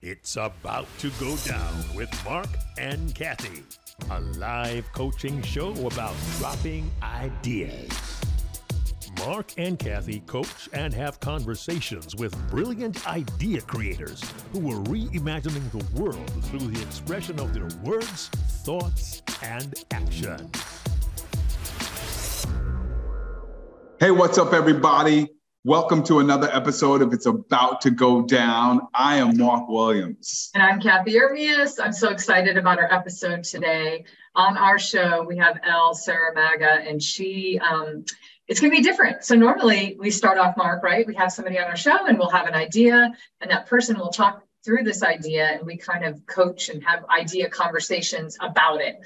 It's about to go down with Marc and Cathey, a live coaching show about dropping ideas. Marc and Cathey coach and have conversations with brilliant idea creators who are reimagining the world through the expression of their words, thoughts, and actions. Hey, what's up, everybody? Welcome to another episode of It's About to Go Down. I am Marc Williams. And I'm Cathey Ermias. I'm so excited about our episode today. On our show, we have El Seremaga, and she, um, it's going to be different. So, normally we start off, Marc, right? We have somebody on our show and we'll have an idea, and that person will talk through this idea, and we kind of coach and have idea conversations about it.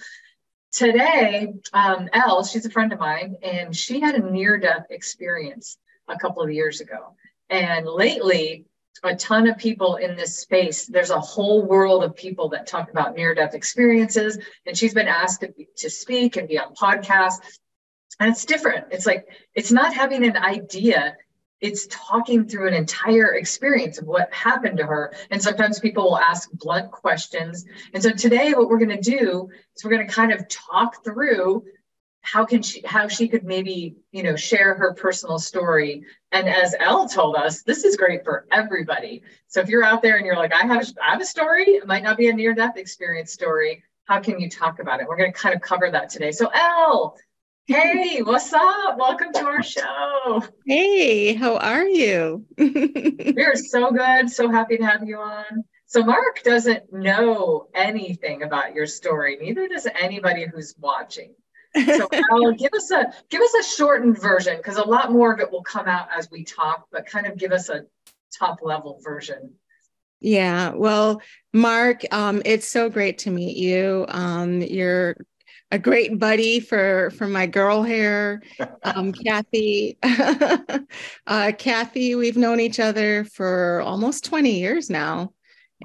Today, um, El, she's a friend of mine, and she had a near death experience a couple of years ago. And lately, a ton of people in this space. There's a whole world of people that talk about near death experiences. And she's been asked to, be, to speak and be on podcasts. And it's different. It's like, it's not having an idea, it's talking through an entire experience of what happened to her. And sometimes people will ask blunt questions. And so today, what we're going to do is we're going to kind of talk through how can she how she could maybe you know share her personal story. And as El told us this is great for everybody. So if you're out there and you're like i have i have a story it might not be a near death experience story how can you talk about it? We're going to kind of cover that today. So El hey what's up? Welcome to our show. Hey how are you? We're so good. So happy to have you on. So Marc doesn't know anything about your story, neither does anybody who's watching. So El, give us a give us a shortened version because a lot more of it will come out as we talk, but kind of give us a top level version. Yeah, well, Marc, um, it's so great to meet you. Um, you're a great buddy for for my girl hair, um, Cathey. uh, Cathey, we've known each other for almost 20 years now,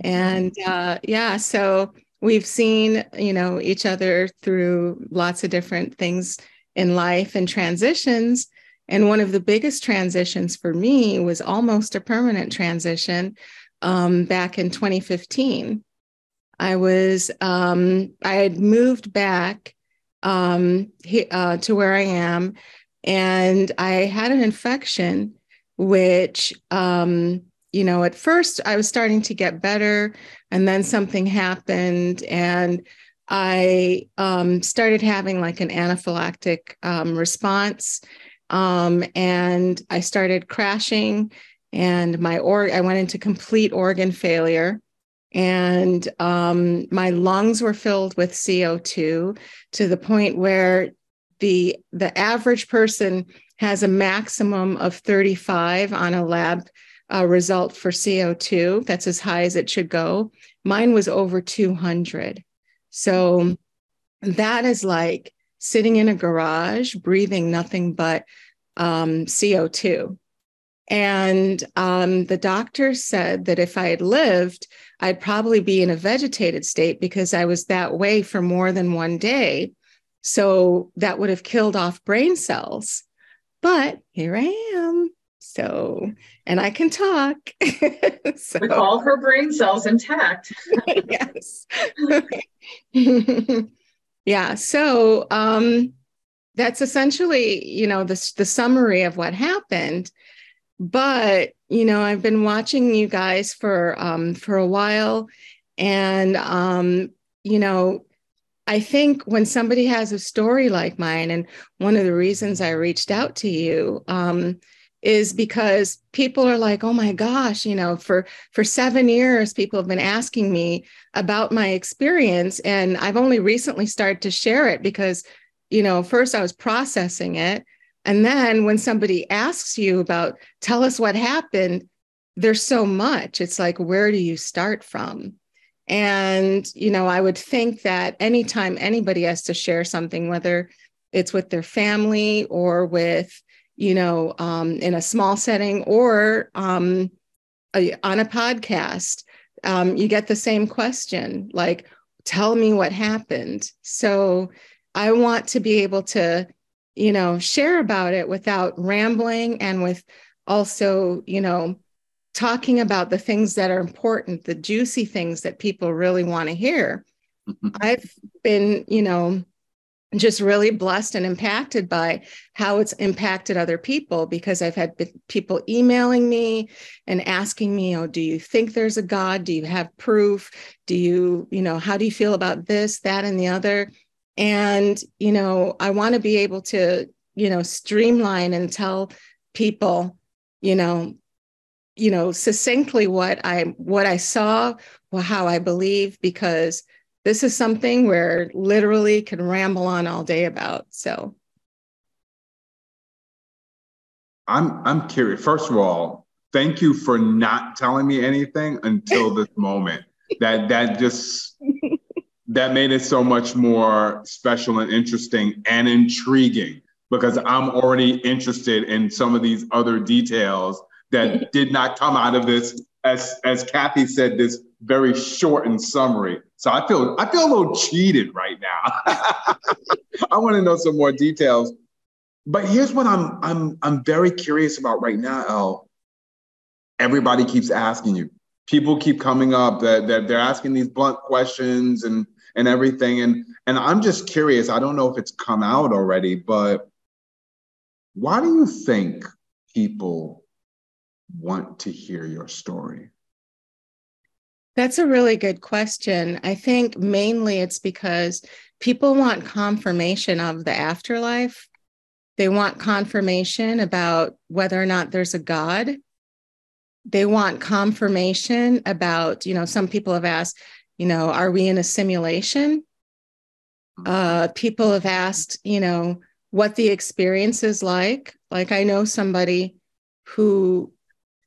and uh, yeah, so we've seen you know each other through lots of different things in life and transitions. And one of the biggest transitions for me was almost a permanent transition um, back in 2015 i was um, i had moved back um, he, uh, to where i am and i had an infection which um, you know, at first I was starting to get better, and then something happened, and I um, started having like an anaphylactic um, response, um, and I started crashing, and my or I went into complete organ failure, and um, my lungs were filled with CO two to the point where the the average person has a maximum of 35 on a lab uh, result for CO2. That's as high as it should go. Mine was over 200. So that is like sitting in a garage, breathing nothing but um, CO2. And um, the doctor said that if I had lived, I'd probably be in a vegetated state because I was that way for more than one day. So that would have killed off brain cells. But here I am. So, and I can talk. so, With all her brain cells intact. yes. yeah. So, um, that's essentially, you know, the, the summary of what happened. But, you know, I've been watching you guys for, um, for a while. And, um, you know, I think when somebody has a story like mine, and one of the reasons I reached out to you, um, is because people are like oh my gosh you know for for 7 years people have been asking me about my experience and I've only recently started to share it because you know first I was processing it and then when somebody asks you about tell us what happened there's so much. It's like where do you start from? And you know I would think that anytime anybody has to share something whether it's with their family or with you know, um, in a small setting or um, a, on a podcast, um, you get the same question like, tell me what happened. So I want to be able to, you know, share about it without rambling and with also, you know, talking about the things that are important, the juicy things that people really want to hear. I've been, you know, just really blessed and impacted by how it's impacted other people because I've had people emailing me and asking me, "Oh, do you think there's a God? Do you have proof? Do you, you know, how do you feel about this, that, and the other?" And you know, I want to be able to, you know, streamline and tell people, you know, you know, succinctly what I what I saw, well, how I believe, because this is something where literally can ramble on all day about. So I'm I'm curious. First of all, thank you for not telling me anything until this moment. That that just that made it so much more special and interesting and intriguing because I'm already interested in some of these other details that did not come out of this as as Cathey said this very short and summary. So I feel I feel a little cheated right now. I want to know some more details. But here's what I'm I'm I'm very curious about right now, El. Everybody keeps asking you. People keep coming up that, that they're asking these blunt questions and and everything. And and I'm just curious. I don't know if it's come out already, but why do you think people want to hear your story? That's a really good question. I think mainly it's because people want confirmation of the afterlife. They want confirmation about whether or not there's a God. They want confirmation about, you know, some people have asked, you know, are we in a simulation? Uh, people have asked, you know, what the experience is like. Like I know somebody who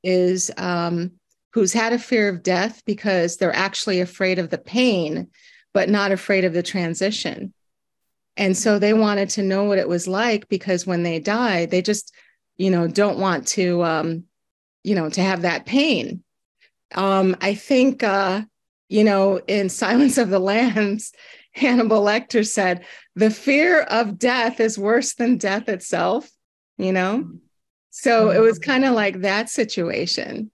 is um, who's had a fear of death because they're actually afraid of the pain, but not afraid of the transition. And so they wanted to know what it was like because when they die, they just, you know, don't want to, um, you know, to have that pain. Um, I think, uh, you know, in Silence of the Lambs, Hannibal Lecter said, the fear of death is worse than death itself, you know? So it was kind of like that situation.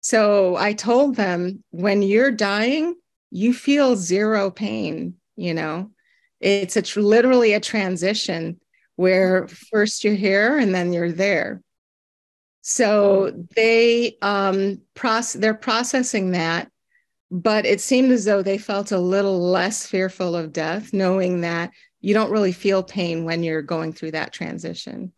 So I told them when you're dying, you feel zero pain, you know. It's a tr- literally a transition where first you're here and then you're there. So they um process they're processing that, but it seemed as though they felt a little less fearful of death, knowing that you don't really feel pain when you're going through that transition.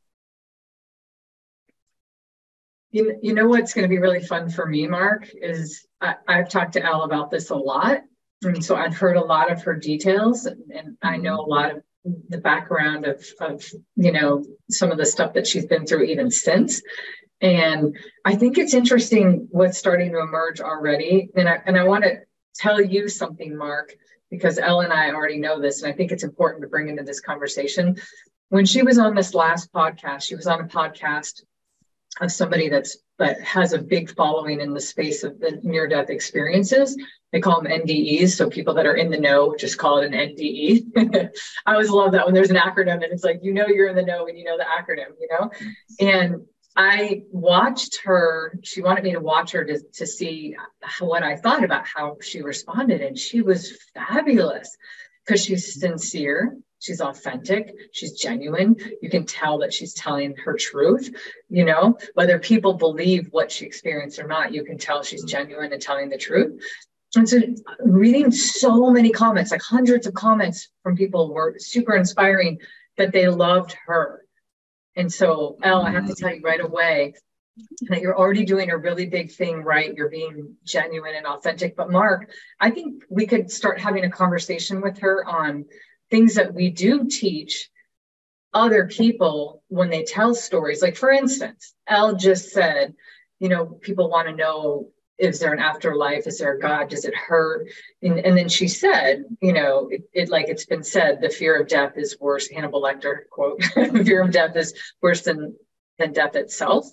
You, you know what's going to be really fun for me, Marc, is I, have talked to El about this a lot. And so I've heard a lot of her details and, and I know a lot of the background of, of, you know, some of the stuff that she's been through even since. And I think it's interesting what's starting to emerge already. And I, and I want to tell you something, Marc, because El and I already know this. And I think it's important to bring into this conversation. When she was on this last podcast, she was on a podcast of somebody that's that has a big following in the space of the near death experiences. They call them NDEs. So people that are in the know just call it an NDE. I always love that when there's an acronym and it's like, you know, you're in the know and you know the acronym, you know? And I watched her, she wanted me to watch her to, to see what I thought about how she responded. And she was fabulous because she's sincere she's authentic. She's genuine. You can tell that she's telling her truth you know? Whether people believe what she experienced or not you can tell she's mm. genuine and telling the truth. And so reading so many comments like hundreds of comments from people were super inspiring that they loved her. And so El, i have to mm. tell you right away that you're already doing a really big thing right? You're being genuine and authentic. But Marc i think we could start having a conversation with her on things that we do teach other people when they tell stories. Like, for instance, El just said, you know, people want to know is there an afterlife? Is there a God? Does it hurt? And, and then she said, you know, it, it, like it's been said, the fear of death is worse. Hannibal Lecter quote: "Fear of death is worse than than death itself."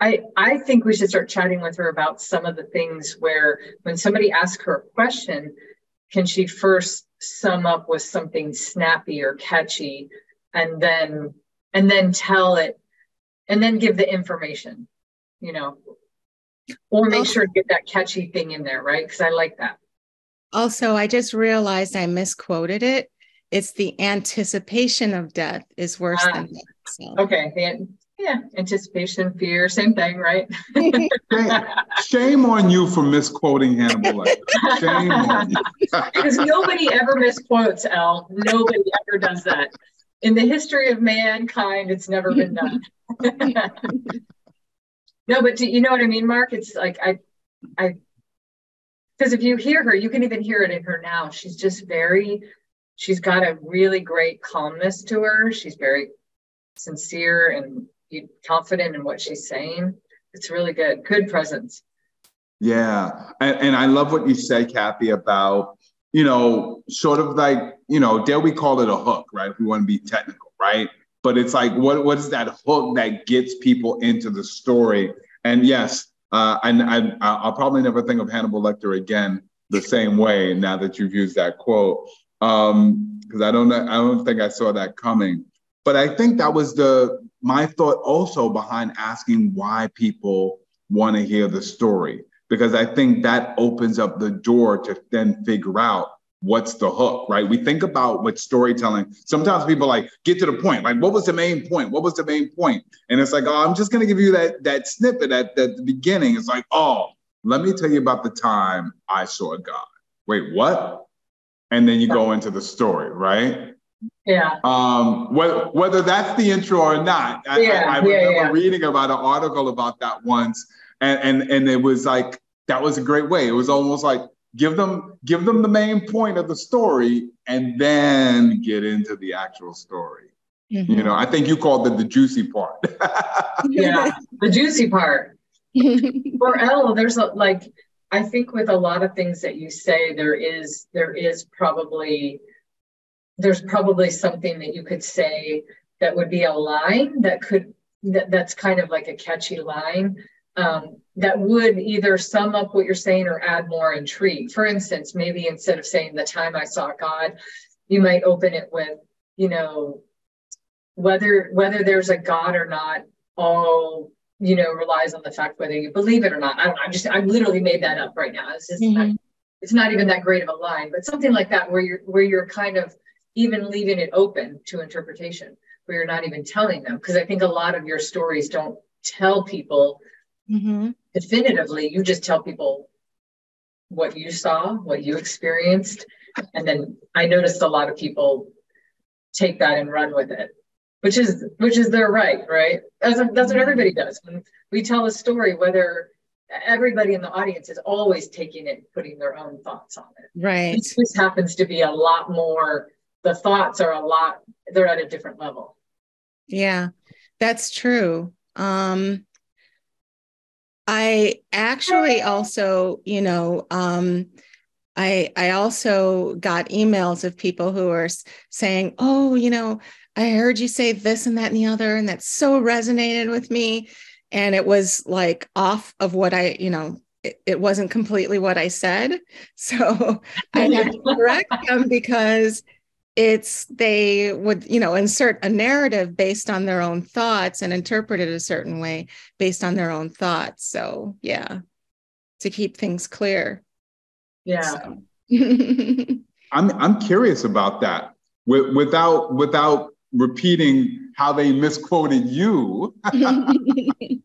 I I think we should start chatting with her about some of the things where when somebody asks her a question, can she first sum up with something snappy or catchy and then and then tell it and then give the information you know or make sure to get that catchy thing in there, right? Because I like that. Also, I just realized I misquoted it. It's the anticipation of death is worse ah. than death. So. Okay. The, yeah, anticipation, fear, same thing, right? Shame on you for misquoting Hannibal Shame on you. because nobody ever misquotes El. Nobody ever does that. In the history of mankind, it's never been done. no, but do you know what I mean, Marc? It's like I I because if you hear her, you can even hear it in her now. She's just very, she's got a really great calmness to her. She's very sincere and confident in what she's saying. It's really good. Good presence. Yeah. And, and I love what you say, Cathey, about, you know, sort of like, you know, dare we call it a hook, right? If we want to be technical, right? But it's like, what, what is that hook that gets people into the story? And yes, uh, and I, I'll probably never think of Hannibal Lecter again the same way now that you've used that quote, because um, I don't know, I don't think I saw that coming. But I think that was the my thought also behind asking why people want to hear the story, because I think that opens up the door to then figure out what's the hook, right? We think about what storytelling, sometimes people like get to the point, like what was the main point? What was the main point? And it's like, oh, I'm just gonna give you that that snippet at, at the beginning. It's like, oh, let me tell you about the time I saw God. Wait, what? And then you go into the story, right? Yeah. Um, whether, whether that's the intro or not, I, yeah, I, I remember yeah, yeah. reading about an article about that once, and, and and it was like that was a great way. It was almost like give them give them the main point of the story, and then get into the actual story. Mm-hmm. You know, I think you called it the juicy part. yeah, the juicy part. For El, there's a like I think with a lot of things that you say, there is there is probably there's probably something that you could say that would be a line that could that, that's kind of like a catchy line um, that would either sum up what you're saying or add more intrigue. For instance, maybe instead of saying the time I saw God, you might open it with, you know, whether whether there's a God or not, all you know relies on the fact whether you believe it or not. I don't know. I'm just I literally made that up right now. It's just mm-hmm. not, it's not even that great of a line, but something like that where you're where you're kind of even leaving it open to interpretation where you're not even telling them. Because i think a lot of your stories don't tell people mm-hmm. definitively. You just tell people what you saw what you experienced. And then i noticed a lot of people take that and run with it which is which is their right right? That's, that's what mm-hmm. everybody does. When we tell a story whether everybody in the audience is always taking it and putting their own thoughts on it. Right. This happens to be a lot more the thoughts are a lot they're at a different level. Yeah that's true. Um i actually also you know um i i also got emails of people who are saying oh you know i heard you say this and that and the other and that so resonated with me. And it was like off of what i you know it, it wasn't completely what i said. So i had to correct them because it's they would you know insert a narrative based on their own thoughts and interpret it a certain way based on their own thoughts. So yeah to keep things clear. Yeah. So. i'm i'm curious about that. With, without without repeating how they misquoted you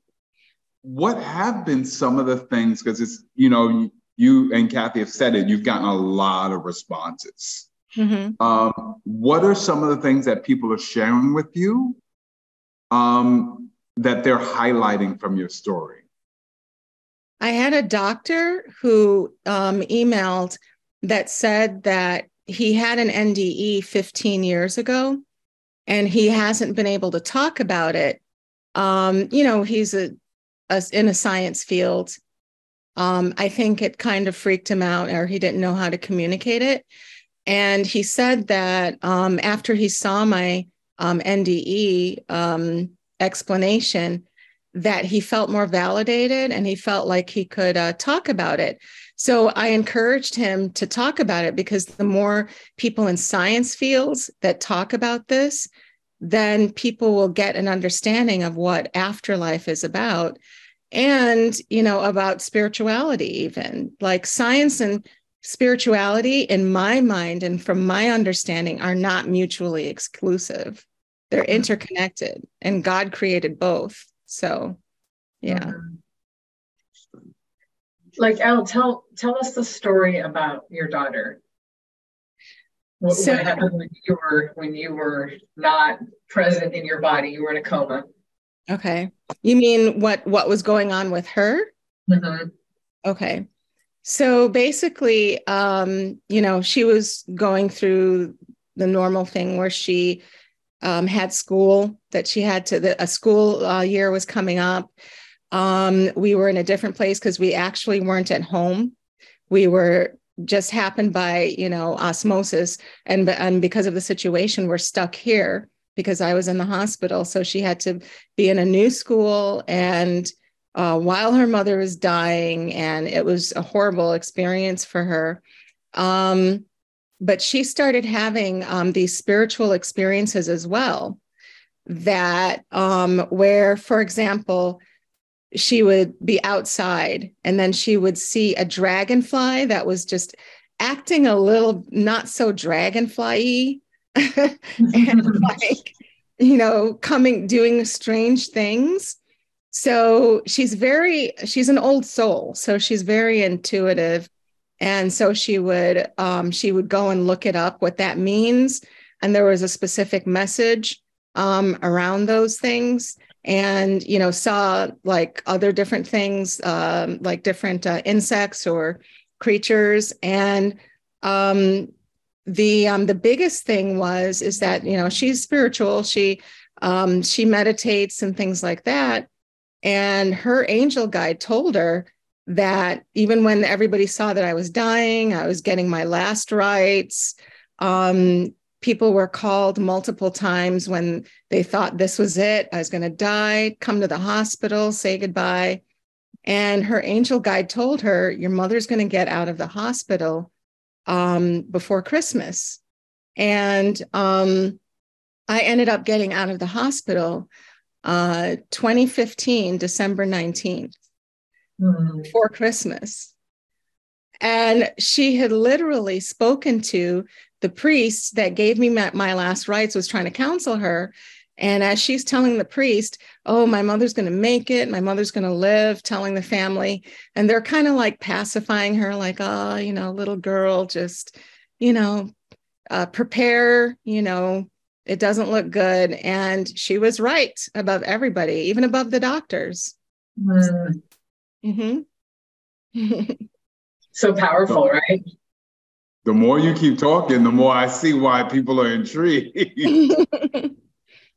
what have been some of the things because it's you know you and kathy have said it you've gotten a lot of responses Mm-hmm. Um, what are some of the things that people are sharing with you um, that they're highlighting from your story? I had a doctor who um, emailed that said that he had an NDE 15 years ago and he hasn't been able to talk about it. Um, you know, he's a, a, in a science field. Um, I think it kind of freaked him out or he didn't know how to communicate it. And he said that um, after he saw my um, NDE um, explanation, that he felt more validated and he felt like he could uh, talk about it. So I encouraged him to talk about it because the more people in science fields that talk about this, then people will get an understanding of what afterlife is about and you know about spirituality even like science and spirituality in my mind and from my understanding are not mutually exclusive. They're mm-hmm. interconnected and god created both. So yeah. Mm-hmm. like El tell tell us the story about your daughter. What, so, what happened when you were when you were not present in your body you were in a coma? Okay. You mean what what was going on with her? Mm-hmm. okay so basically um you know she was going through the normal thing where she um, had school that she had to the, a school uh, year was coming up. Um, we were in a different place because we actually weren't at home. We were just happened by you know osmosis and and because of the situation we're stuck here because i was in the hospital. So she had to be in a new school and uh, while her mother was dying and it was a horrible experience for her. Um, but she started having um, these spiritual experiences as well that um, where for example she would be outside and then she would see a dragonfly that was just acting a little not so dragonfly and like you know coming doing strange things so she's very she's an old soul. So she's very intuitive. And so she would um, she would go and look it up what that means. And there was a specific message um, around those things. And you know saw like other different things um, like different uh, insects or creatures. And um, the um, the biggest thing was is that you know she's spiritual. She um, she meditates and things like that and her angel guide told her that even when everybody saw that I was dying, I was getting my last rites, um, people were called multiple times when they thought this was it. I was going to die, come to the hospital, say goodbye. And her angel guide told her, Your mother's going to get out of the hospital um, before Christmas. And um, I ended up getting out of the hospital uh, 2015, December 19th, mm. for Christmas. And she had literally spoken to the priest that gave me my, my last rites was trying to counsel her and as she's telling the priest, Oh, my mother's going to make it, my mother's going to live, telling the family. And they're kind of like pacifying her, like, Oh, you know, little girl, just, you know, uh, prepare, you know, it doesn't look good. And she was right above everybody, even above the doctors. Mm. Mm-hmm. so powerful, right? the more you keep talking, the more I see why people are intrigued.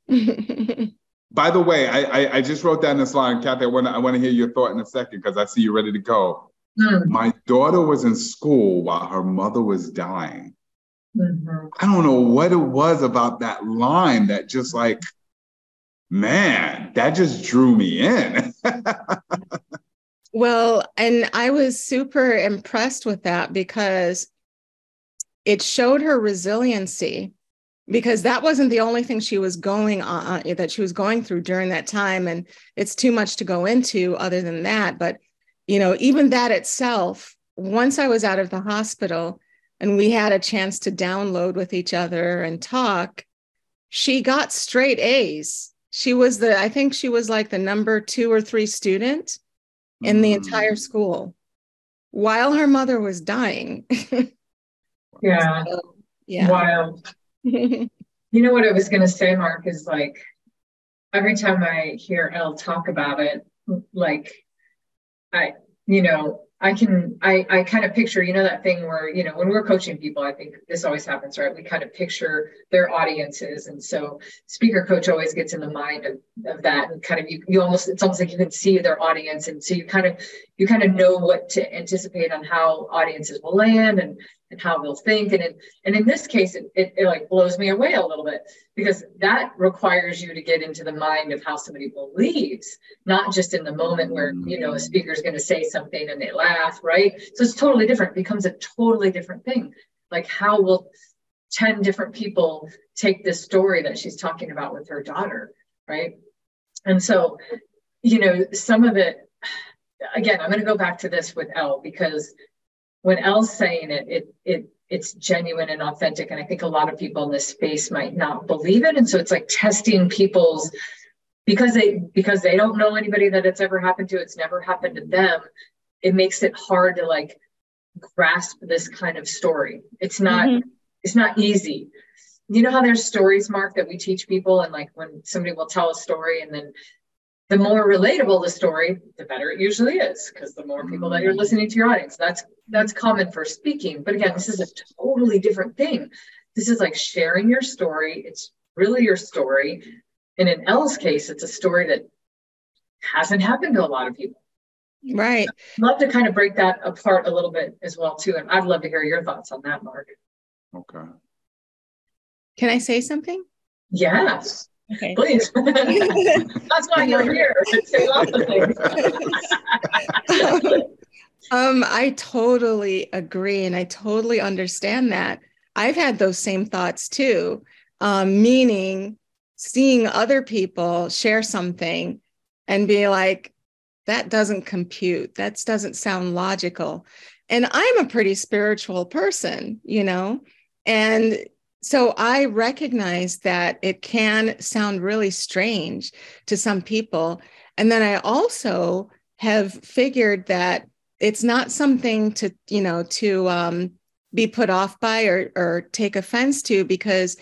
By the way, I, I, I, just wrote down this line, Cathey. I want to I want to hear your thought in a second because I see you're ready to go. Mm. My daughter was in school while her mother was dying. I don't know what it was about that line that just like, man, that just drew me in. well, and I was super impressed with that because it showed her resiliency because that wasn't the only thing she was going on uh, that she was going through during that time and it's too much to go into other than that but you know even that itself once i was out of the hospital and we had a chance to download with each other and talk she got straight a's she was the i think she was like the number 2 or 3 student in the entire mm. school while her mother was dying Yeah. So, yeah. Wild. you know what I was going to say, Marc, is like every time I hear El talk about it, like I, you know, I can I I kind of picture, you know, that thing where, you know, when we're coaching people, I think this always happens, right? We kind of picture their audiences. And so speaker coach always gets in the mind of, of that and kind of you you almost it's almost like you can see their audience. And so you kind of you kind of know what to anticipate on how audiences will land and and how they'll think. And it, and in this case, it, it, it like blows me away a little bit because that requires you to get into the mind of how somebody believes, not just in the moment where, you know, a speaker is going to say something and they laugh, right? So it's totally different, it becomes a totally different thing. Like how will 10 different people take this story that she's talking about with her daughter, right? And so, you know, some of it, again, I'm going to go back to this with El because when El's saying it, it it it's genuine and authentic, and I think a lot of people in this space might not believe it, and so it's like testing people's because they because they don't know anybody that it's ever happened to. It's never happened to them. It makes it hard to like grasp this kind of story. It's not mm-hmm. it's not easy. You know how there's stories, Marc, that we teach people, and like when somebody will tell a story and then the more relatable the story, the better it usually is, because the more people that you're mm. listening to your audience. That's that's common for speaking. But again, this is a totally different thing. This is like sharing your story. It's really your story. And in El's case, it's a story that hasn't happened to a lot of people. Right. I'd love to kind of break that apart a little bit as well, too. And I'd love to hear your thoughts on that, Marc. Okay. Can I say something? Yes. Okay. Please. That's why you're here. Say lots of things. um, I totally agree and I totally understand that. I've had those same thoughts too, um, meaning seeing other people share something and be like, that doesn't compute. That doesn't sound logical. And I'm a pretty spiritual person, you know, and so I recognize that it can sound really strange to some people. And then I also have figured that it's not something to, you know, to um, be put off by or, or take offense to because,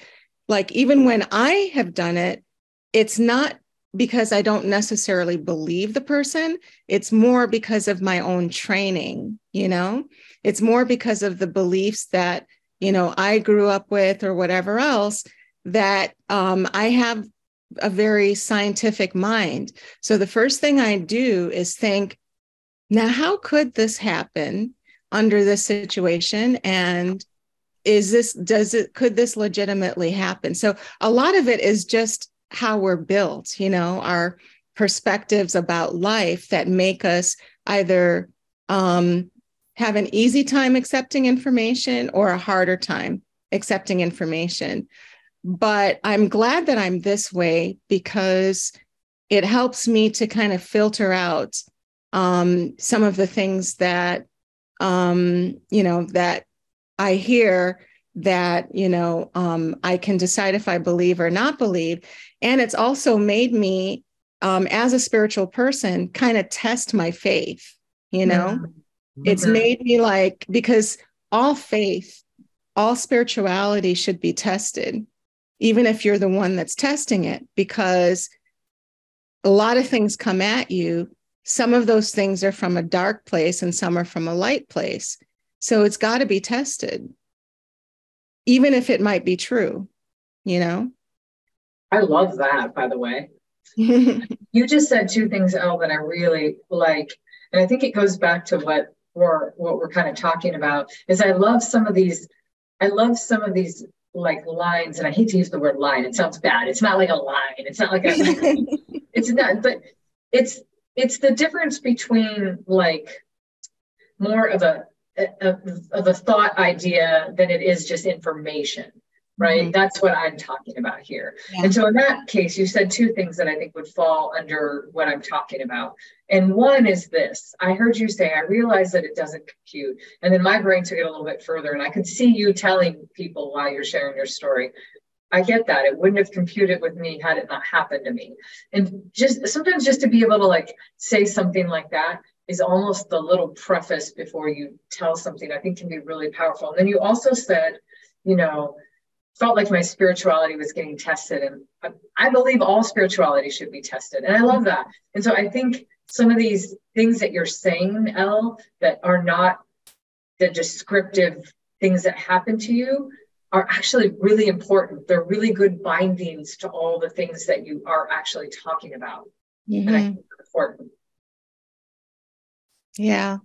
like, even when I have done it, it's not because I don't necessarily believe the person. It's more because of my own training, you know? It's more because of the beliefs that you know I grew up with or whatever else that um, I have a very scientific mind. So the first thing I do is think, now how could this happen under this situation and is this does it could this legitimately happen so a lot of it is just how we're built you know our perspectives about life that make us either um, have an easy time accepting information or a harder time accepting information. But I'm glad that I'm this way because it helps me to kind of filter out um, some of the things that, um, you know, that I hear that, you know, um, I can decide if I believe or not believe. And it's also made me, um, as a spiritual person, kind of test my faith, you know? Mm-hmm it's made me like, because all faith, all spirituality should be tested, even if you're the one that's testing it, because a lot of things come at you. Some of those things are from a dark place and some are from a light place. So it's got to be tested, even if it might be true, you know? I love that, by the way. you just said two things, El, that I really like. And I think it goes back to what for what we're kind of talking about is I love some of these, I love some of these like lines, and I hate to use the word line. It sounds bad. It's not like a line. It's not like a it's not, but it's it's the difference between like more of a of, of a thought idea than it is just information right? Mm-hmm. That's what I'm talking about here. Yeah. And so in that case, you said two things that I think would fall under what I'm talking about. And one is this I heard you say, I realize that it doesn't compute. And then my brain took it a little bit further, and I could see you telling people while you're sharing your story. I get that. It wouldn't have computed with me had it not happened to me. And just sometimes just to be able to like say something like that is almost the little preface before you tell something I think can be really powerful. And then you also said, you know, felt like my spirituality was getting tested. And I, I believe all spirituality should be tested. And I love that. And so I think some of these things that you're saying, El, that are not the descriptive things that happen to you are actually really important. They're really good bindings to all the things that you are actually talking about. Mm-hmm. And I mm-hmm. think important. Yeah.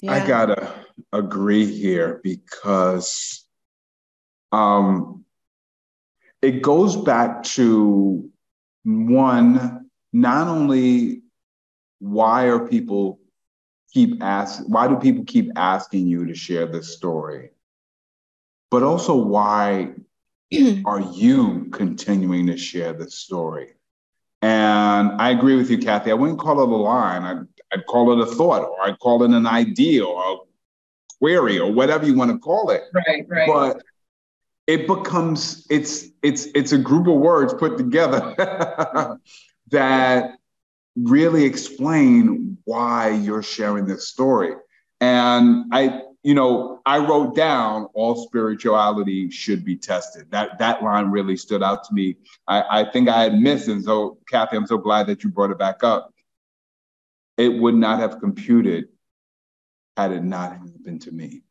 yeah. I gotta agree here because um, it goes back to one, not only why are people keep asking, why do people keep asking you to share this story? But also why are you continuing to share this story? And I agree with you, Cathey. I wouldn't call it a line. I'd, I'd call it a thought, or I'd call it an idea, or a query, or whatever you want to call it. Right, right. But it becomes it's it's it's a group of words put together that really explain why you're sharing this story. And I, you know, I wrote down all spirituality should be tested. That that line really stood out to me. I, I think I had missed, and so Cathey, I'm so glad that you brought it back up. It would not have computed had it not happened to me.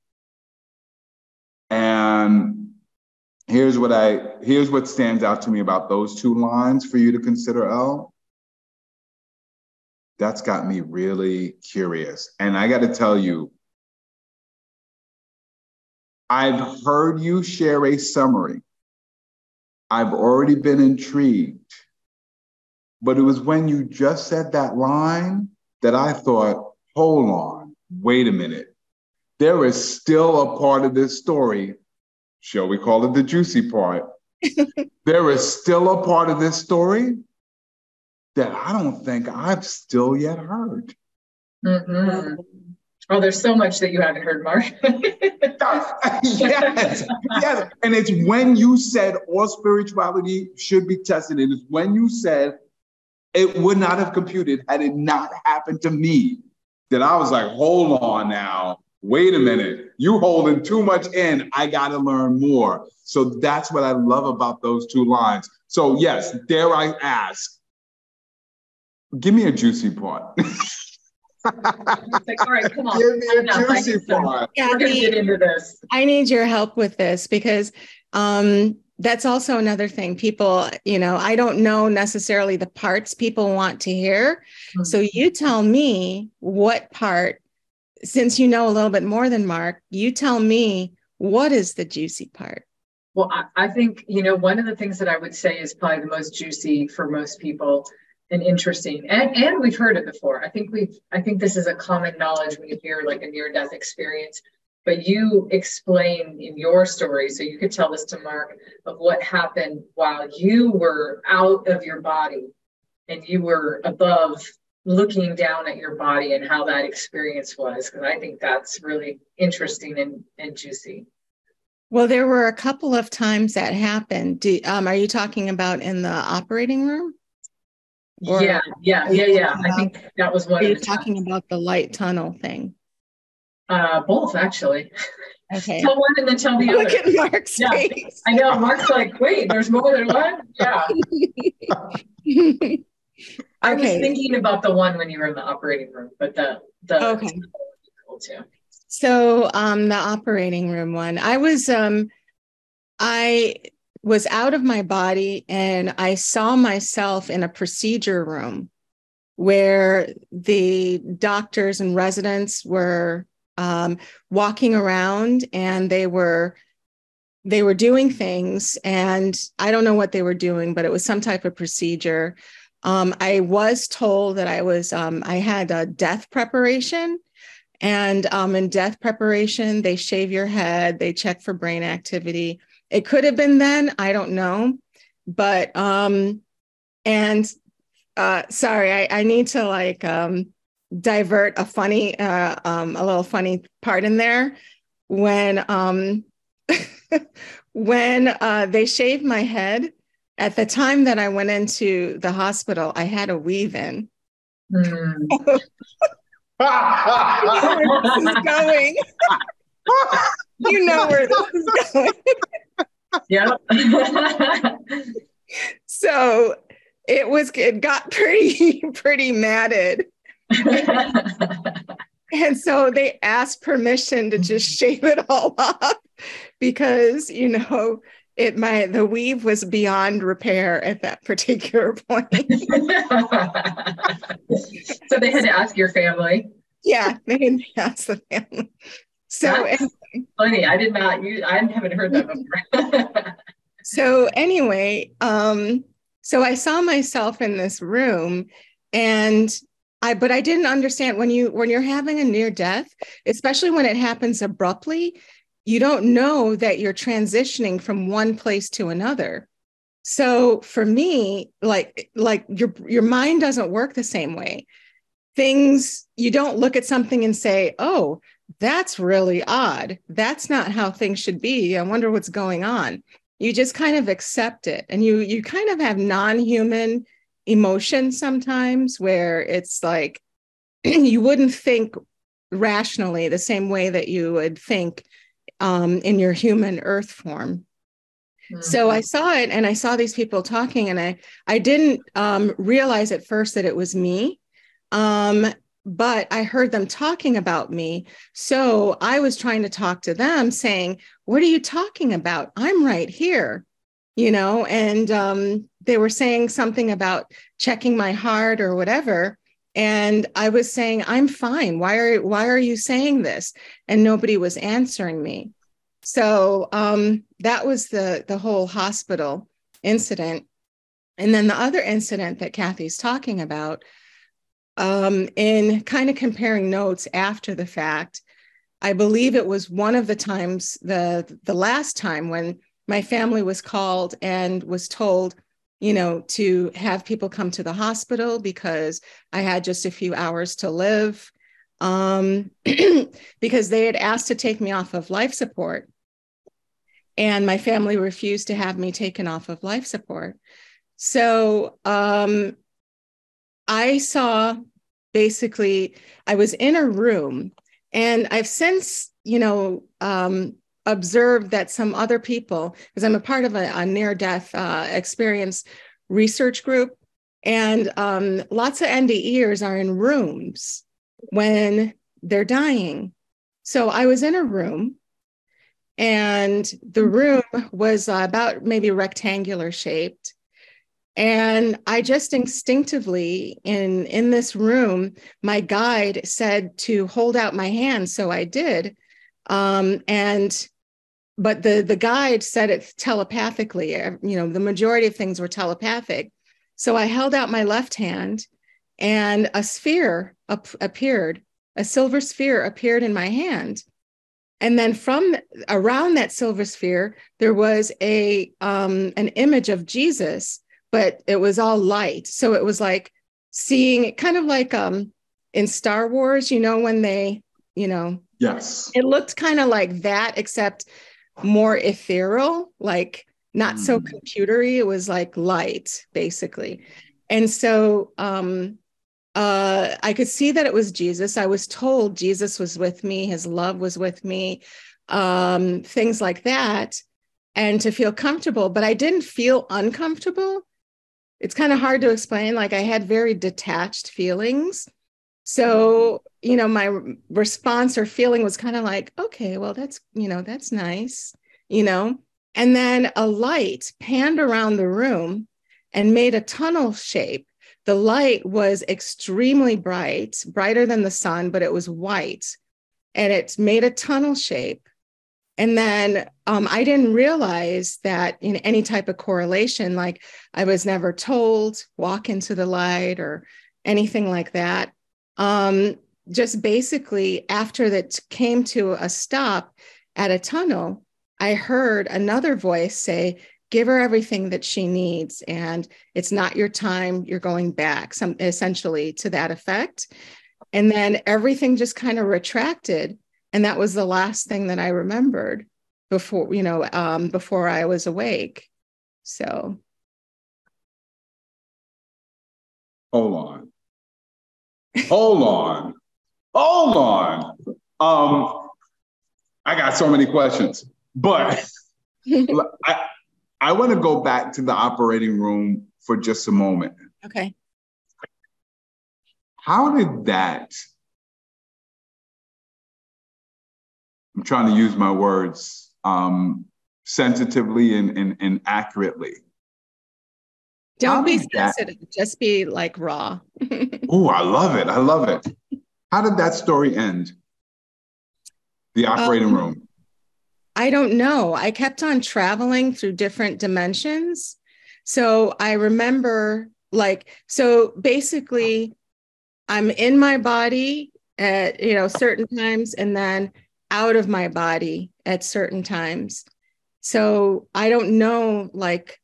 And here's what I here's what stands out to me about those two lines for you to consider, El. That's got me really curious. And I got to tell you, I've heard you share a summary. I've already been intrigued. But it was when you just said that line that I thought, hold on, wait a minute. There is still a part of this story shall we call it the juicy part? there is still a part of this story that I don't think I've still yet heard. Mm-hmm. Oh, there's so much that you haven't heard, Marc. yes, yes. And it's when you said all spirituality should be tested. It is when you said it would not have computed had it not happened to me that I was like, hold on now wait a minute, you holding too much in. I got to learn more. So that's what I love about those two lines. So, yes, dare I ask, give me a juicy part. like, all right, come on. Give me a juicy part. Yeah, We're going to get into this. I need your help with this because um, that's also another thing. People, you know, I don't know necessarily the parts people want to hear. Mm-hmm. So you tell me what part since you know a little bit more than Marc, you tell me what is the juicy part? Well, I, I, think, you know, one of the things that I would say is probably the most juicy for most people and interesting. And and we've heard it before. I think we've I think this is a common knowledge when you hear like a near-death experience. But you explain in your story, so you could tell this to Marc of what happened while you were out of your body and you were above looking down at your body and how that experience was because i think that's really interesting and, and juicy. Well there were a couple of times that happened. Do, um, are you talking about in the operating room? Or yeah yeah yeah yeah. I think that was one are you talking times. about the light tunnel thing? Uh both actually. Okay. Tell one and then tell the look other. at Marc's yeah. face. I know Marc's like wait there's more than one? Yeah I okay. was thinking about the one when you were in the operating room, but the the okay. Cool too. So um the operating room one. I was um I was out of my body and I saw myself in a procedure room where the doctors and residents were um, walking around and they were they were doing things and i don't know what they were doing but it was some type of procedure um, I was told that I was um, I had a death preparation, and um, in death preparation they shave your head, they check for brain activity. It could have been then, I don't know, but um, and uh, sorry, I, I need to like um, divert a funny uh, um, a little funny part in there. When um, when uh, they shaved my head at the time that I went into the hospital, I had a weave in. Mm. where this is going. you know where this is going. yeah. so it was it got pretty pretty matted. and so they asked permission to just shave it all off because you know it my the weave was beyond repair at that particular point. so they had to ask your family. Yeah, they had to ask the family. So anyway. funny. I did not you I haven't heard that before. so anyway, um, so I saw myself in this room and I but I didn't understand when you when you're having a near death, especially when it happens abruptly, you don't know that you're transitioning from one place to another. So for me, like like your your mind doesn't work the same way. Things you don't look at something and say, "Oh, that's really odd. That's not how things should be. I wonder what's going on." You just kind of accept it and you you kind of have non-human emotion sometimes where it's like you wouldn't think rationally the same way that you would think um, in your human earth form. Mm-hmm. So I saw it and I saw these people talking, and I I didn't um, realize at first that it was me. Um, but I heard them talking about me. So I was trying to talk to them saying, What are you talking about? I'm right here, you know, and um, they were saying something about checking my heart or whatever and i was saying i'm fine. Why are why are you saying this? And nobody was answering me. So um, that was the the whole hospital incident. And then the other incident that Cathey's talking about um, in kind of comparing notes after the fact i believe it was one of the times the the last time when my family was called and was told you know, to have people come to the hospital because I had just a few hours to live, um, because they had asked to take me off of life support. And my family refused to have me taken off of life support. So um, I saw basically, I was in a room, and I've since, you know, um, observed that some other people, because I'm a part of a, a near death uh, experience research group, and um, lots of NDEers are in rooms when they're dying. So I was in a room, and the room was uh, about maybe rectangular shaped. And I just instinctively in in this room, my guide said to hold out my hand, so I did. Um, and but the the guide said it telepathically you know the majority of things were telepathic. So i held out my left hand and a sphere ap- appeared a silver sphere appeared in my hand. And then from around that silver sphere there was a um, an image of jesus but it was all light. So it was like seeing it kind of like um in star wars you know when they you know yes. it looked kind of like that except more ethereal, like not so mm. computery. It was like light, basically. And so um, uh, I could see that it was Jesus. I was told Jesus was with me, his love was with me, um, things like that, and to feel comfortable. But I didn't feel uncomfortable. It's kind of hard to explain. Like I had very detached feelings. So, you know, my response or feeling was kind of like, okay, well, that's, you know, that's nice, you know. And then a light panned around the room and made a tunnel shape. The light was extremely bright, brighter than the sun, but it was white. And it made a tunnel shape. And then um, I didn't realize that in any type of correlation, like I was never told walk into the light or anything like that um, just basically after that came to a stop at a tunnel, I heard another voice say, give her everything that she needs and it's not your time. You're going back some essentially to that effect. And then everything just kind of retracted and that was the last thing that i remembered before you know um, before i was awake. So. Hold on Hold on. Hold on. Um, I got so many questions, but I, I want to go back to the operating room for just a moment. Okay. How did that, I'm trying to use my words um, sensitively and, and, and accurately. Don't be sensitive. That... Just be like raw. oh, I love it. I love it. How did that story end? The operating um, room. I don't know. I kept on traveling through different dimensions. So I remember, like, so basically, I'm in my body at, you know, certain times and then out of my body at certain times. So I don't know, like,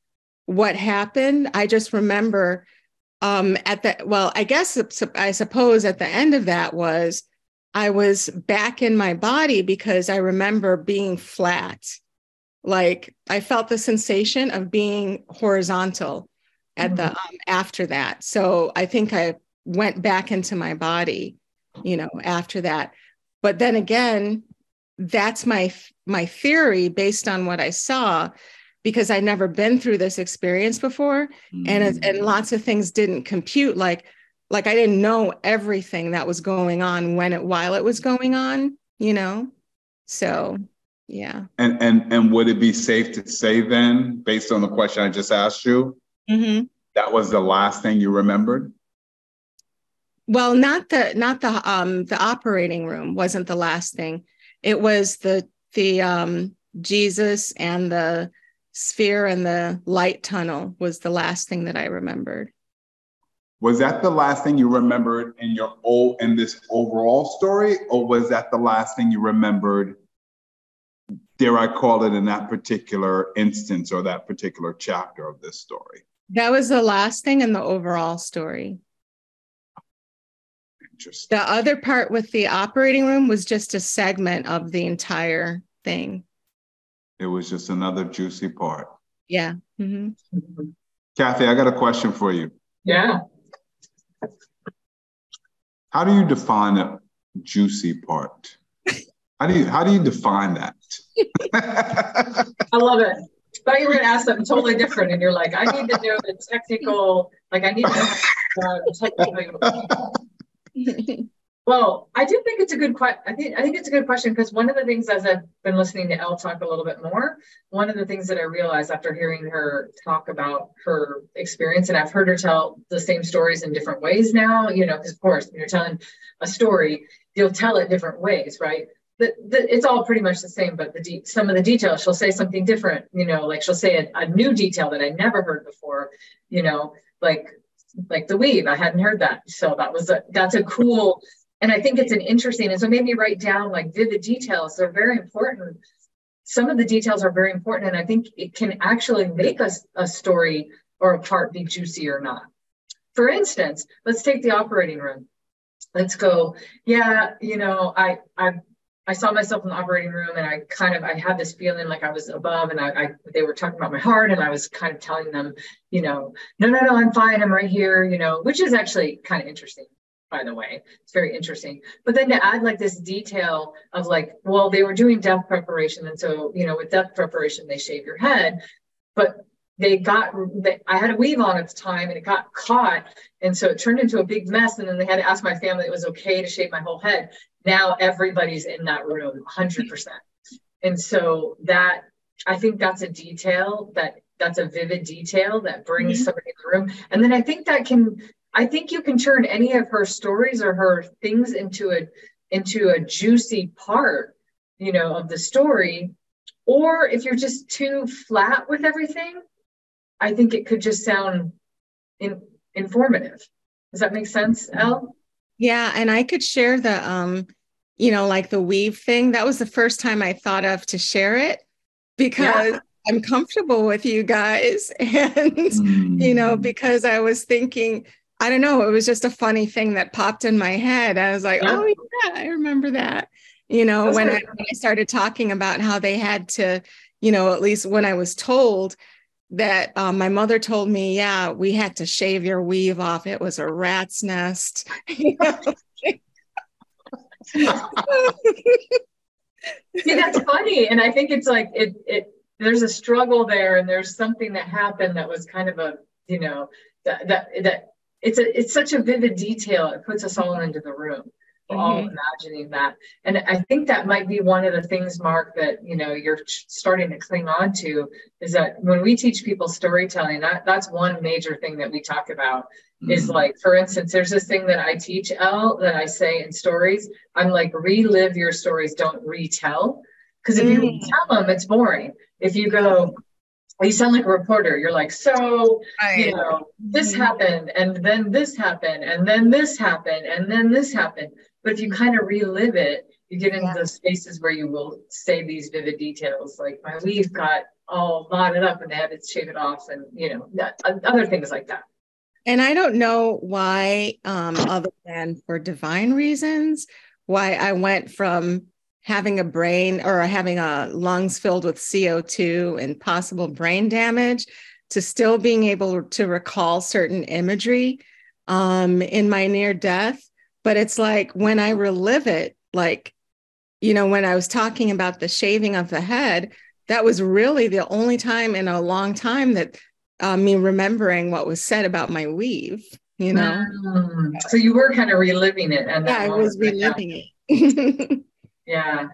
what happened. I just remember um, at the, well, I guess, I suppose at the end of that was I was back in my body because I remember being flat. Like I felt the sensation of being horizontal at mm-hmm. the um, after that. So I think I went back into my body, you know, after that. But then again, that's my my theory based on what I saw because I'd never been through this experience before mm-hmm. and and lots of things didn't compute like like I didn't know everything that was going on when it while it was going on, you know. So, yeah. And and and would it be safe to say then based on the question I just asked you, mm-hmm. that was the last thing you remembered? Well, not the not the um the operating room wasn't the last thing. It was the the um Jesus and the sphere and the light tunnel was the last thing that I remembered. Was that the last thing you remembered in your old in this overall story, or was that the last thing you remembered? Dare I call it in that particular instance or that particular chapter of this story? That was the last thing in the overall story. Interesting. The other part with the operating room was just a segment of the entire thing. It was just another juicy part. Yeah. Mm-hmm. Cathey, I got a question for you. Yeah. How do you define a juicy part? How do you how do you define that? I love it. Thought you were going to ask something totally different, and you're like, I need to know the technical. Like, I need to know uh, technical. Well, I do think it's a good question. I think I think it's a good question because one of the things as I've been listening to El talk a little bit more, one of the things that I realized after hearing her talk about her experience, and I've heard her tell the same stories in different ways now, you know, because of course when you're telling a story, you'll tell it different ways, right? The, the, it's all pretty much the same, but the de- some of the details she'll say something different, you know, like she'll say a, a new detail that I never heard before, you know, like like the weave. I hadn't heard that, so that was a that's a cool and I think it's an interesting, and so maybe write down like vivid details. They're very important. Some of the details are very important, and I think it can actually make us a story or a part be juicy or not. For instance, let's take the operating room. Let's go. Yeah, you know, I I I saw myself in the operating room, and I kind of I had this feeling like I was above, and I, I they were talking about my heart, and I was kind of telling them, you know, no, no, no, I'm fine, I'm right here, you know, which is actually kind of interesting by the way. It's very interesting. But then to add like this detail of like, well, they were doing death preparation. And so, you know, with death preparation, they shave your head. But they got, they, I had a weave on at the time and it got caught. And so it turned into a big mess. And then they had to ask my family it was okay to shave my whole head. Now everybody's in that room 100%. And so that, I think that's a detail that that's a vivid detail that brings mm-hmm. somebody in the room. And then I think that can I think you can turn any of her stories or her things into a into a juicy part, you know, of the story. Or if you're just too flat with everything, I think it could just sound in, informative. Does that make sense, El? Yeah, and I could share the um, you know, like the weave thing. That was the first time I thought of to share it because yeah. I'm comfortable with you guys. And, mm. you know, mm. because I was thinking, I don't know. It was just a funny thing that popped in my head. I was like, yeah. oh, yeah, I remember that. You know, when I, when I started talking about how they had to, you know, at least when I was told that um, my mother told me, yeah, we had to shave your weave off. It was a rat's nest. See, that's funny. And I think it's like it it there's a struggle there and there's something that happened that was kind of a, you know, that that that it's a it's such a vivid detail. It puts us all into the room. We're mm-hmm. all imagining that, and I think that might be one of the things, Marc, that you know you're starting to cling on to is that when we teach people storytelling, that that's one major thing that we talk about. Mm-hmm. Is like, for instance, there's this thing that I teach El that I say in stories. I'm like, relive your stories, don't retell. Because if mm-hmm. you mm. tell them, it's boring. If you go, you sound like a reporter. You're like, so, you know, this mm-hmm. happened, and then this happened, and then this happened, and then this happened. But if you kind of relive it, You get into yeah. those spaces where you will say these vivid details, like my weave got all knotted up and they had to shave it off, and you know, that, other things like that. And I don't know why, um, other than for divine reasons, why I went from having a brain or having a lungs filled with CO2 and possible brain damage to still being able to recall certain imagery um, in my near death. But it's like when I relive it, like, you know, when I was talking about the shaving of the head, that was really the only time in a long time that uh, me remembering what was said about my weave, you know. Mm. So you were kind of reliving it. And yeah, I was reliving it. yeah.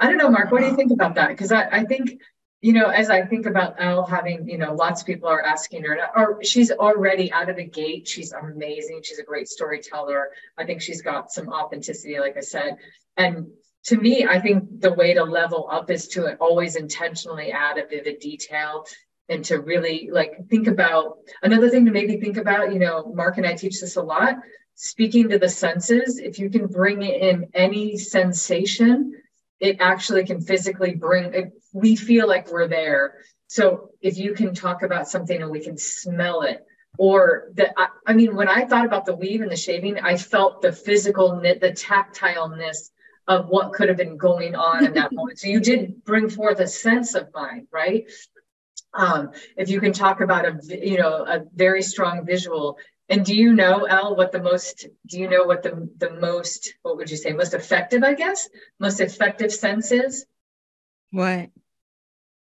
I don't know, Marc, what do you think about that? Because I, I think you know, as I think about El having, you know, lots of people are asking her, or she's already out of the gate. She's amazing. She's a great storyteller. I think she's got some authenticity, like I said. And to me, I think the way to level up is to always intentionally add a vivid detail and to really like think about another thing to maybe think about, you know, Marc and I teach this a lot. Speaking to the senses, if you can bring in any sensation, it actually can physically bring we feel like we're there. So if you can talk about something and we can smell it or that I, I, mean when i thought about the weave and the shaving i felt the physical knit the tactileness of what could have been going on in that moment. So you did bring forth a sense of mind right? Um, if you can talk about a you know a very strong visual and do you know, El, what the most, do you know what the, the most, what would you say, most effective, I guess, most effective sense is? What?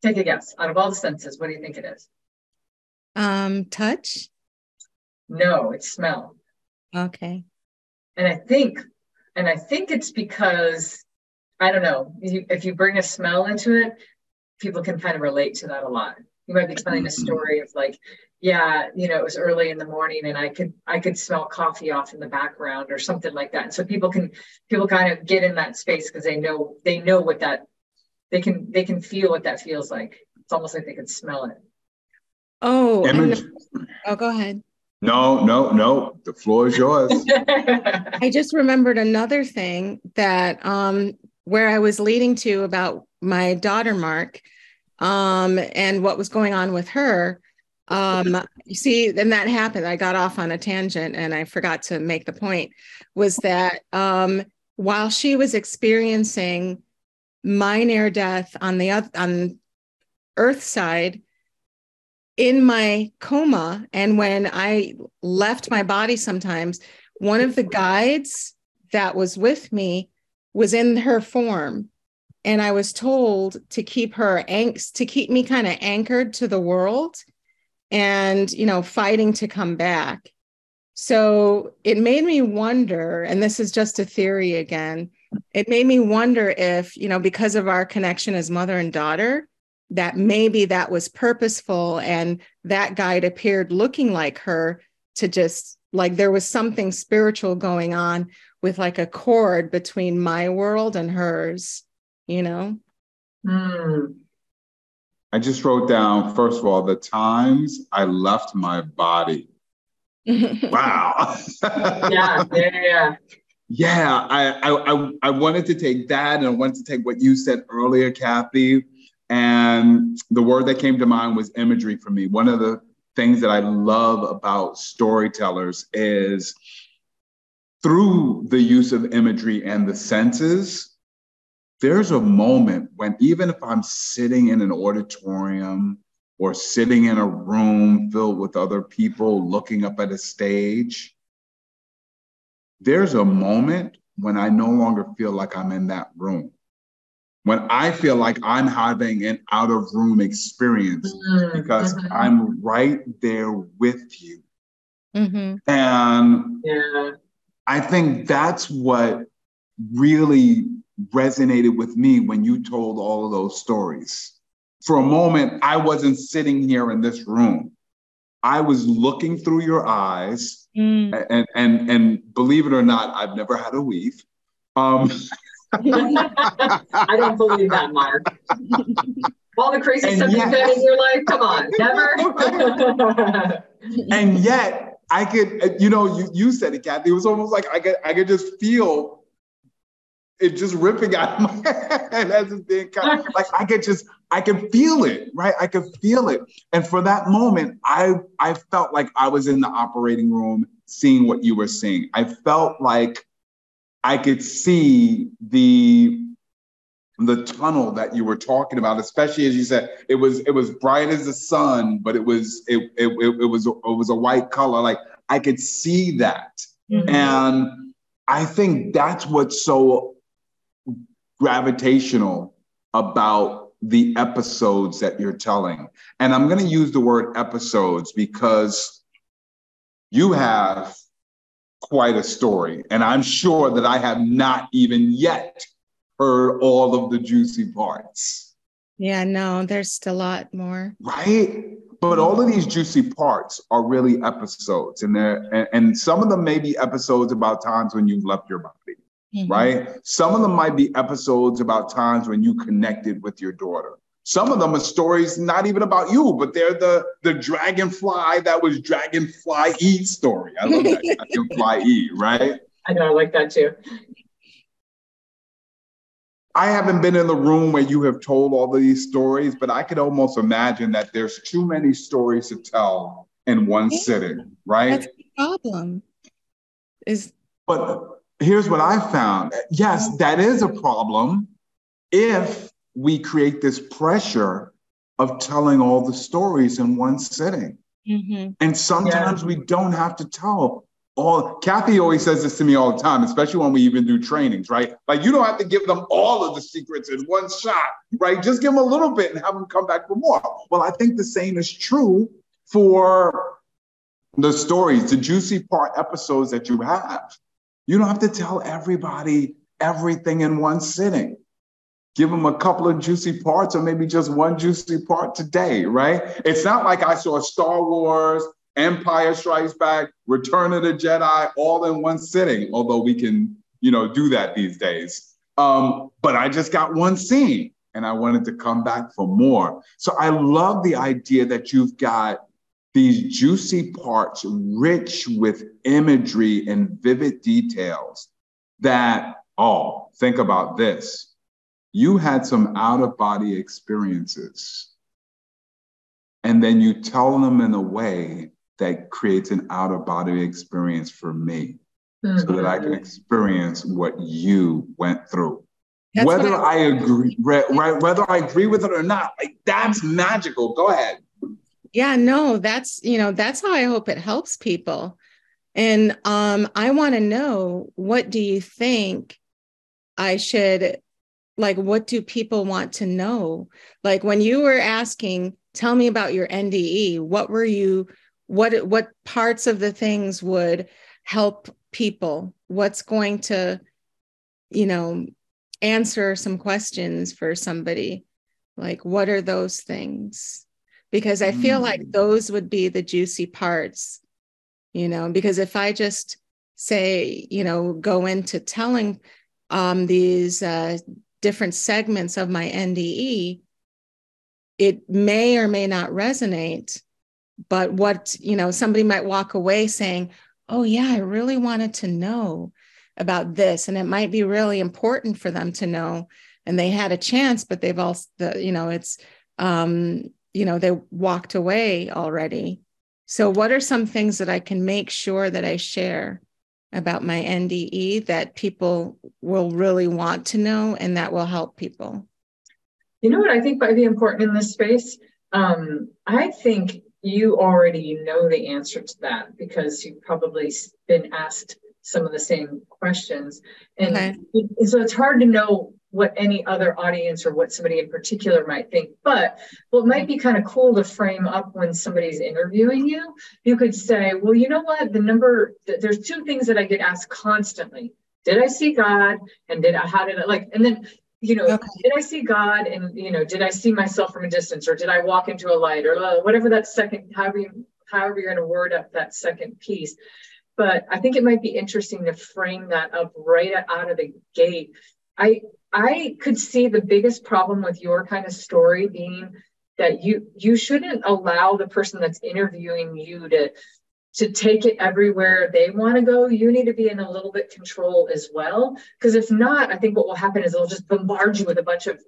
Take a guess. Out of all the senses, what do you think it is? Um, touch? No, it's smell. Okay. And I think, and I think it's because, I don't know, if you bring a smell into it, people can kind of relate to that a lot. You might be telling a mm-hmm. story of like, yeah, you know, it was early in the morning and I could I could smell coffee off in the background or something like that. And so people can people kind of get in that space because they know they know what that they can they can feel what that feels like. It's almost like they can smell it. Oh, Image. oh, go ahead. No, no, no. The floor is yours. I just remembered another thing that um where I was leading to about my daughter Marc um and what was going on with her um, you see, then that happened. I got off on a tangent and I forgot to make the point was that um, while she was experiencing my near death on the on Earth side, in my coma, and when I left my body, sometimes one of the guides that was with me was in her form and i was told to keep her angst to keep me kind of anchored to the world and you know fighting to come back so it made me wonder and this is just a theory again it made me wonder if you know because of our connection as mother and daughter that maybe that was purposeful and that guide appeared looking like her to just like there was something spiritual going on with like a cord between my world and hers you know mm. I just wrote down, first of all, the times I left my body. wow. yeah, yeah, yeah. Yeah, I, I, I wanted to take that and I wanted to take what you said earlier, Cathey. And the word that came to mind was imagery for me. One of the things that I love about storytellers is through the use of imagery and the senses, there's a moment when even if I'm sitting in an auditorium or sitting in a room filled with other people looking up at a stage, there's a moment when I no longer feel like I'm in that room. When I feel like I'm having an out of room experience mm-hmm. because mm-hmm. I'm right there with you. Mm-hmm. And yeah. I think that's what really resonated with me when you told all of those stories. For a moment, I wasn't sitting here in this room. I was looking through your eyes, mm. and and and believe it or not, I've never had a weave. Um, I don't believe that, Marc. All the crazy stuff you've done in your life, come on, never. and yet, I could, you know, you you said it, Cathey. It was almost like I could I could just feel it just ripping out of my head as it's being cut. Like I could just, I can feel it, right? I could feel it. And for that moment, I I felt like I was in the operating room seeing what you were seeing. I felt like I could see the the tunnel that you were talking about, especially as you said, it was it was bright as the sun, but it was it it, it, it was it was a white color. Like I could see that, mm-hmm. and I think that's what's so gravitational about the episodes that you're telling. And I'm going to use the word episodes because you have quite a story. And I'm sure that I have not even yet heard all of the juicy parts. Yeah, no, there's still a lot more. Right? But all of these juicy parts are really episodes, and there and, and some of them may be episodes about times when you've left your body, mm-hmm. right? Some of them might be episodes about times when you connected with your daughter. Some of them are stories not even about you, but they're the the dragonfly that was dragonfly E story. I love that dragonfly E, right? I know, I like that too. I haven't been in the room where you have told all these stories, but I could almost imagine that there's too many stories to tell in one yeah. sitting, right? That's the problem. Is but here's what I found. Yes, that is a problem if we create this pressure of telling all the stories in one sitting. Mm-hmm. And sometimes yeah. we don't have to tell all Cathey always says this to me all the time, especially when we even do trainings, right? Like you don't have to give them all of the secrets in one shot, right? Just give them a little bit and have them come back for more. Well, I think the same is true for the stories, the juicy part episodes that you have. You don't have to tell everybody everything in one sitting. Give them a couple of juicy parts or maybe just one juicy part today, right? It's not like I saw Star Wars Empire Strikes Back, Return of the Jedi, all in one sitting. Although we can, you know, do that these days. Um, but I just got one scene, and I wanted to come back for more. So I love the idea that you've got these juicy parts, rich with imagery and vivid details. That oh, think about this. You had some out of body experiences and then you tell them in a way that creates an out of body experience for me mm-hmm. so that I can mm-hmm. experience what you went through. That's whether I, I, agree, right, whether I agree with it or not, like that's magical. Go ahead. Yeah, no, that's you know that's how I hope it helps people, and um, I want to know what do you think I should like? What do people want to know? Like when you were asking, tell me about your NDE. What were you what what parts of the things would help people what's going to you know answer some questions for somebody like what are those things because i feel mm. like those would be the juicy parts you know because if i just say you know go into telling um, these uh, different segments of my nde it may or may not resonate but what you know somebody might walk away saying oh yeah i really wanted to know about this and it might be really important for them to know and they had a chance but they've also you know it's um you know they walked away already so what are some things that i can make sure that i share about my nde that people will really want to know and that will help people you know what i think might be important in this space um, i think you already know the answer to that because you've probably been asked some of the same questions. And okay. so it's hard to know what any other audience or what somebody in particular might think. But what might be kind of cool to frame up when somebody's interviewing you, you could say, well, you know what? The number, there's two things that I get asked constantly. Did I see God? And did I, how did I like, and then you know, okay. did I see God and, you know, did I see myself from a distance or did I walk into a light or uh, whatever that second, however, you, however you're going to word up that second piece. But I think it might be interesting to frame that up right out of the gate. I, I could see the biggest problem with your kind of story being that you you shouldn't allow the person that's interviewing you to to take it everywhere they want to go, you need to be in a little bit control as well. Because if not, I think what will happen is they'll just bombard you with a bunch of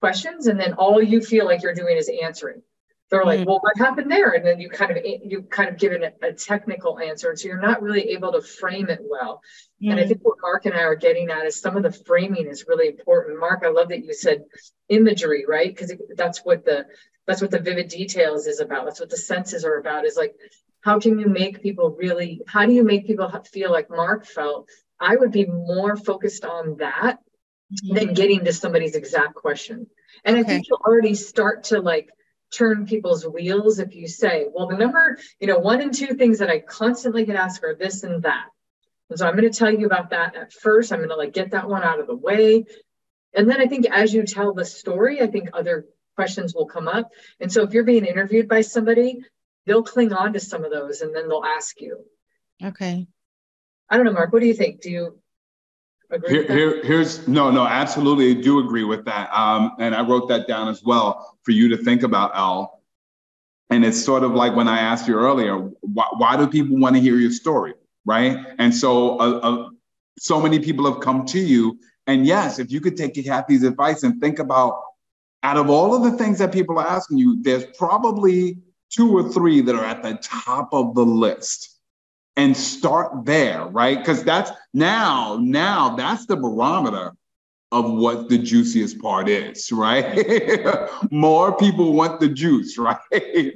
questions, and then all you feel like you're doing is answering. They're like, mm-hmm. well, what happened there? And then you kind of you kind of give it a, a technical answer, And so you're not really able to frame it well. Mm-hmm. And I think what Marc and I are getting at is some of the framing is really important. Marc, I love that you said imagery, right? Because that's what the that's what the vivid details is about. That's what the senses are about. Is like how can you make people really how do you make people feel like Marc felt i would be more focused on that mm-hmm. than getting to somebody's exact question and okay. i think you'll already start to like turn people's wheels if you say well the number you know one and two things that i constantly get asked are this and that and so i'm going to tell you about that at first i'm going to like get that one out of the way and then i think as you tell the story i think other questions will come up and so if you're being interviewed by somebody they'll cling on to some of those and then they'll ask you. Okay. I don't know, Marc. What do you think? Do you? Here, here, here's no, no, absolutely. I do agree with that. Um, and I wrote that down as well for you to think about, El. And it's sort of like when I asked you earlier, why, why do people want to hear your story, right? And so, uh, uh, so many people have come to you. And yes, if you could take Cathey's advice and think about, out of all of the things that people are asking you, there's probably two or three that are at the top of the list and start there, right? Because that's now, now that's the barometer of what the juiciest part is, right? More people want the juice, right?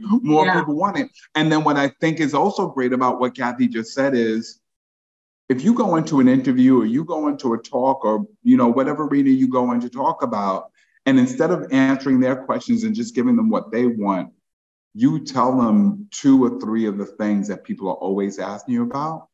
More yeah. people want it. And then what I think is also great about what Cathey just said is if you go into an interview or you go into a talk or you know whatever arena you go in to talk about and instead of answering their questions and just giving them what they want you tell them two or three of the things that people are always asking you about,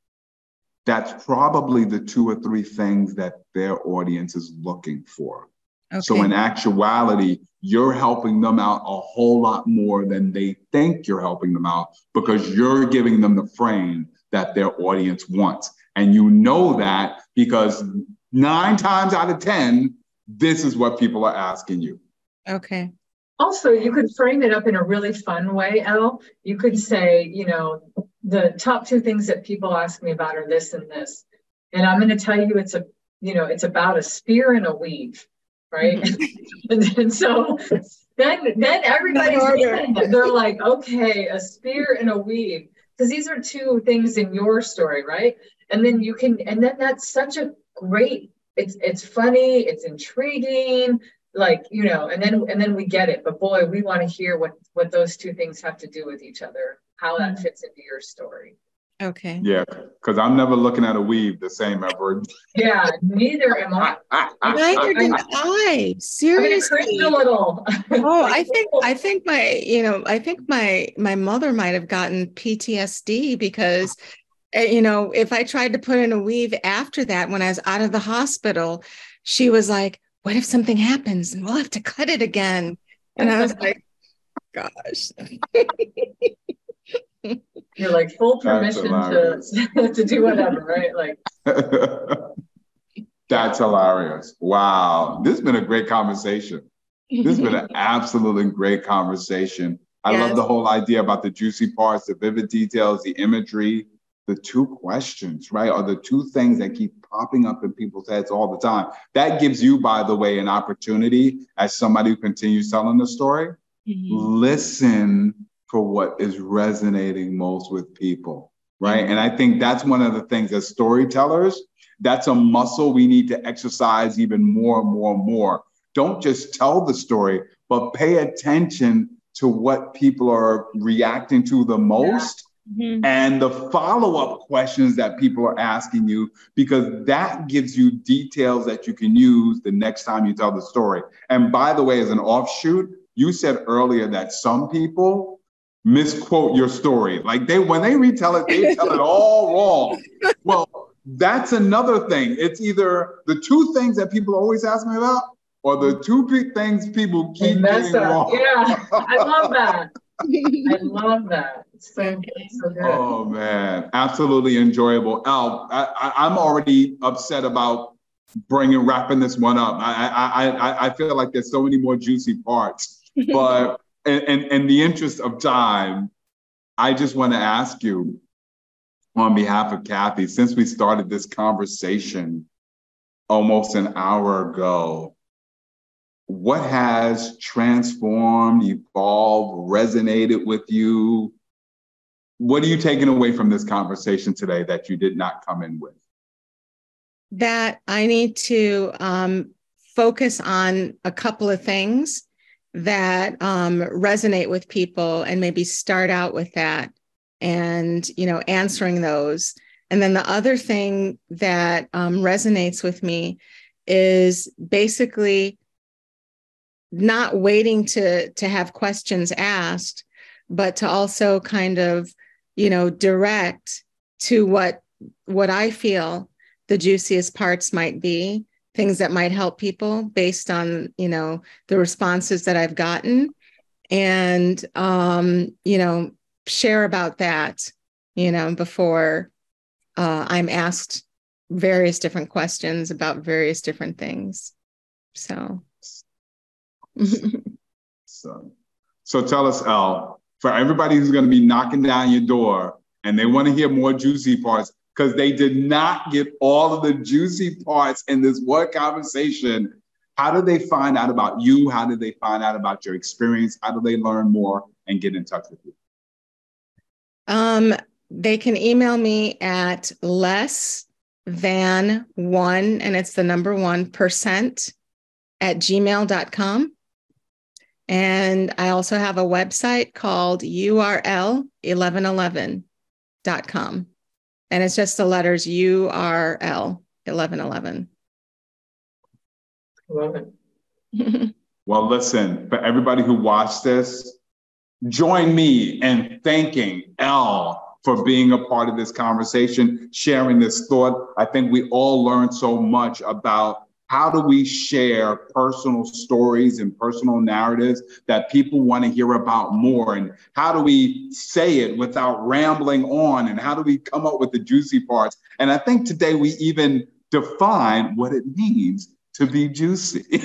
that's probably the two or three things that their audience is looking for. Okay. So, in actuality, you're helping them out a whole lot more than they think you're helping them out because you're giving them the frame that their audience wants. And you know that because nine times out of 10, this is what people are asking you. Okay. Also, you could frame it up in a really fun way, El. You could say, you know, the top two things that people ask me about are this and this. And I'm going to tell you it's a, you know, it's about a spear and a weave, right? Mm-hmm. and, then so then then everybody's they're like, okay, a spear and a weave. Because these are two things in your story, right? And then you can, and then that's such a great, it's it's funny, it's intriguing, like you know and then and then we get it but boy we want to hear what what those two things have to do with each other how that mm-hmm. fits into your story. Okay. Yeah because i'm never looking at a weave the same ever yeah neither am i. Neither did i seriously. I a little. Oh i think i think my you know i think my my mother might have gotten ptsd because eh, you know if i tried to put in a weave after that when i was out of the hospital she was like what if something happens and we'll have to cut it again? And I was like, gosh. You're like full permission to, to do whatever, right? Like that's hilarious. Wow. This has been a great conversation. This has been an absolutely great conversation. I yes. love the whole idea about the juicy parts, the vivid details, the imagery, the two questions, right, are the two things that keep popping up in people's heads all the time. That gives you, by the way, an opportunity as somebody who continues telling the story, mm-hmm. listen for what is resonating most with people, right? Mm-hmm. And I think that's one of the things as storytellers, that's a muscle we need to exercise even more and more and more. Don't just tell the story, but pay attention to what people are reacting to the most Mm-hmm. and the follow up questions that people are asking you, because that gives you details that you can use the next time you tell the story. And by the way, as an offshoot, you said earlier that some people misquote your story. Like they, when they retell it, they tell it all wrong. Well, that's another thing. It's either the two things that people always ask me about or the two big things people keep getting wrong. Yeah, I love that. I love that. So. Oh man, absolutely enjoyable. El, I, am already upset about bringing wrapping this one up. I, I, I, I feel like there's so many more juicy parts, but in, in, in the interest of time, I just want to ask you, on behalf of Cathey, since we started this conversation almost an hour ago, what has transformed, evolved, resonated with you? What are you taking away from this conversation today that you did not come in with? That I need to um, focus on a couple of things that um, resonate with people and maybe start out with that and you know answering those and then the other thing that um, resonates with me is basically not waiting to to have questions asked but to also kind of you know direct to what what i feel the juiciest parts might be things that might help people based on you know the responses that i've gotten and um you know share about that, you know, before uh, I'm asked various different questions about various different things. So. so, so tell us, El, for everybody who's going to be knocking down your door and they want to hear more juicy parts, because they did not get all of the juicy parts in this one conversation. How do they find out about you? How do they find out about your experience? How do they learn more and get in touch with you? Um, they can email me at less than one, and it's the number one percent at gmail.com. And I also have a website called URL1111.com. And it's just the letters URL 1111. Love it. well, listen, for everybody who watched this, join me in thanking El for being a part of this conversation, sharing this thought. I think we all learned so much about how do we share personal stories and personal narratives that people want to hear about more? And how do we say it without rambling on? And how do we come up with the juicy parts? And I think today we even define what it means to be juicy.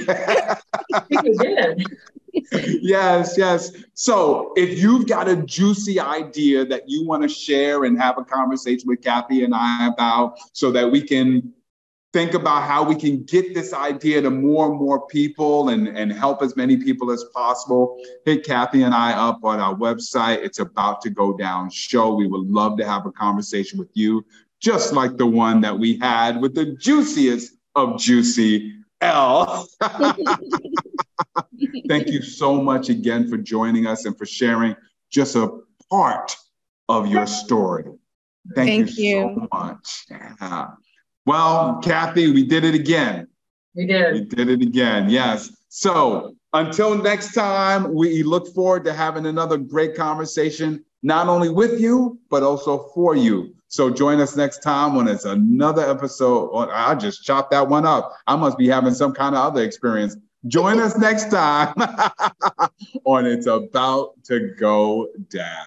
yes, yes. So if you've got a juicy idea that you want to share and have a conversation with Kathy and I about so that we can think about how we can get this idea to more and more people and, and help as many people as possible, hit Cathey and I up on our website. It's about to go down show. We would love to have a conversation with you, just like the one that we had with the juiciest of juicy El. Thank you so much again for joining us and for sharing just a part of your story. Thank, Thank you, you, so much. Yeah. Well, Cathey, we did it again. We did. We did it again. Yes. So until next time, we look forward to having another great conversation, not only with you, but also for you. So join us next time when it's another episode. Oh, I just chopped that one up. I must be having some kind of other experience. Join us next time on It's About to Go Down.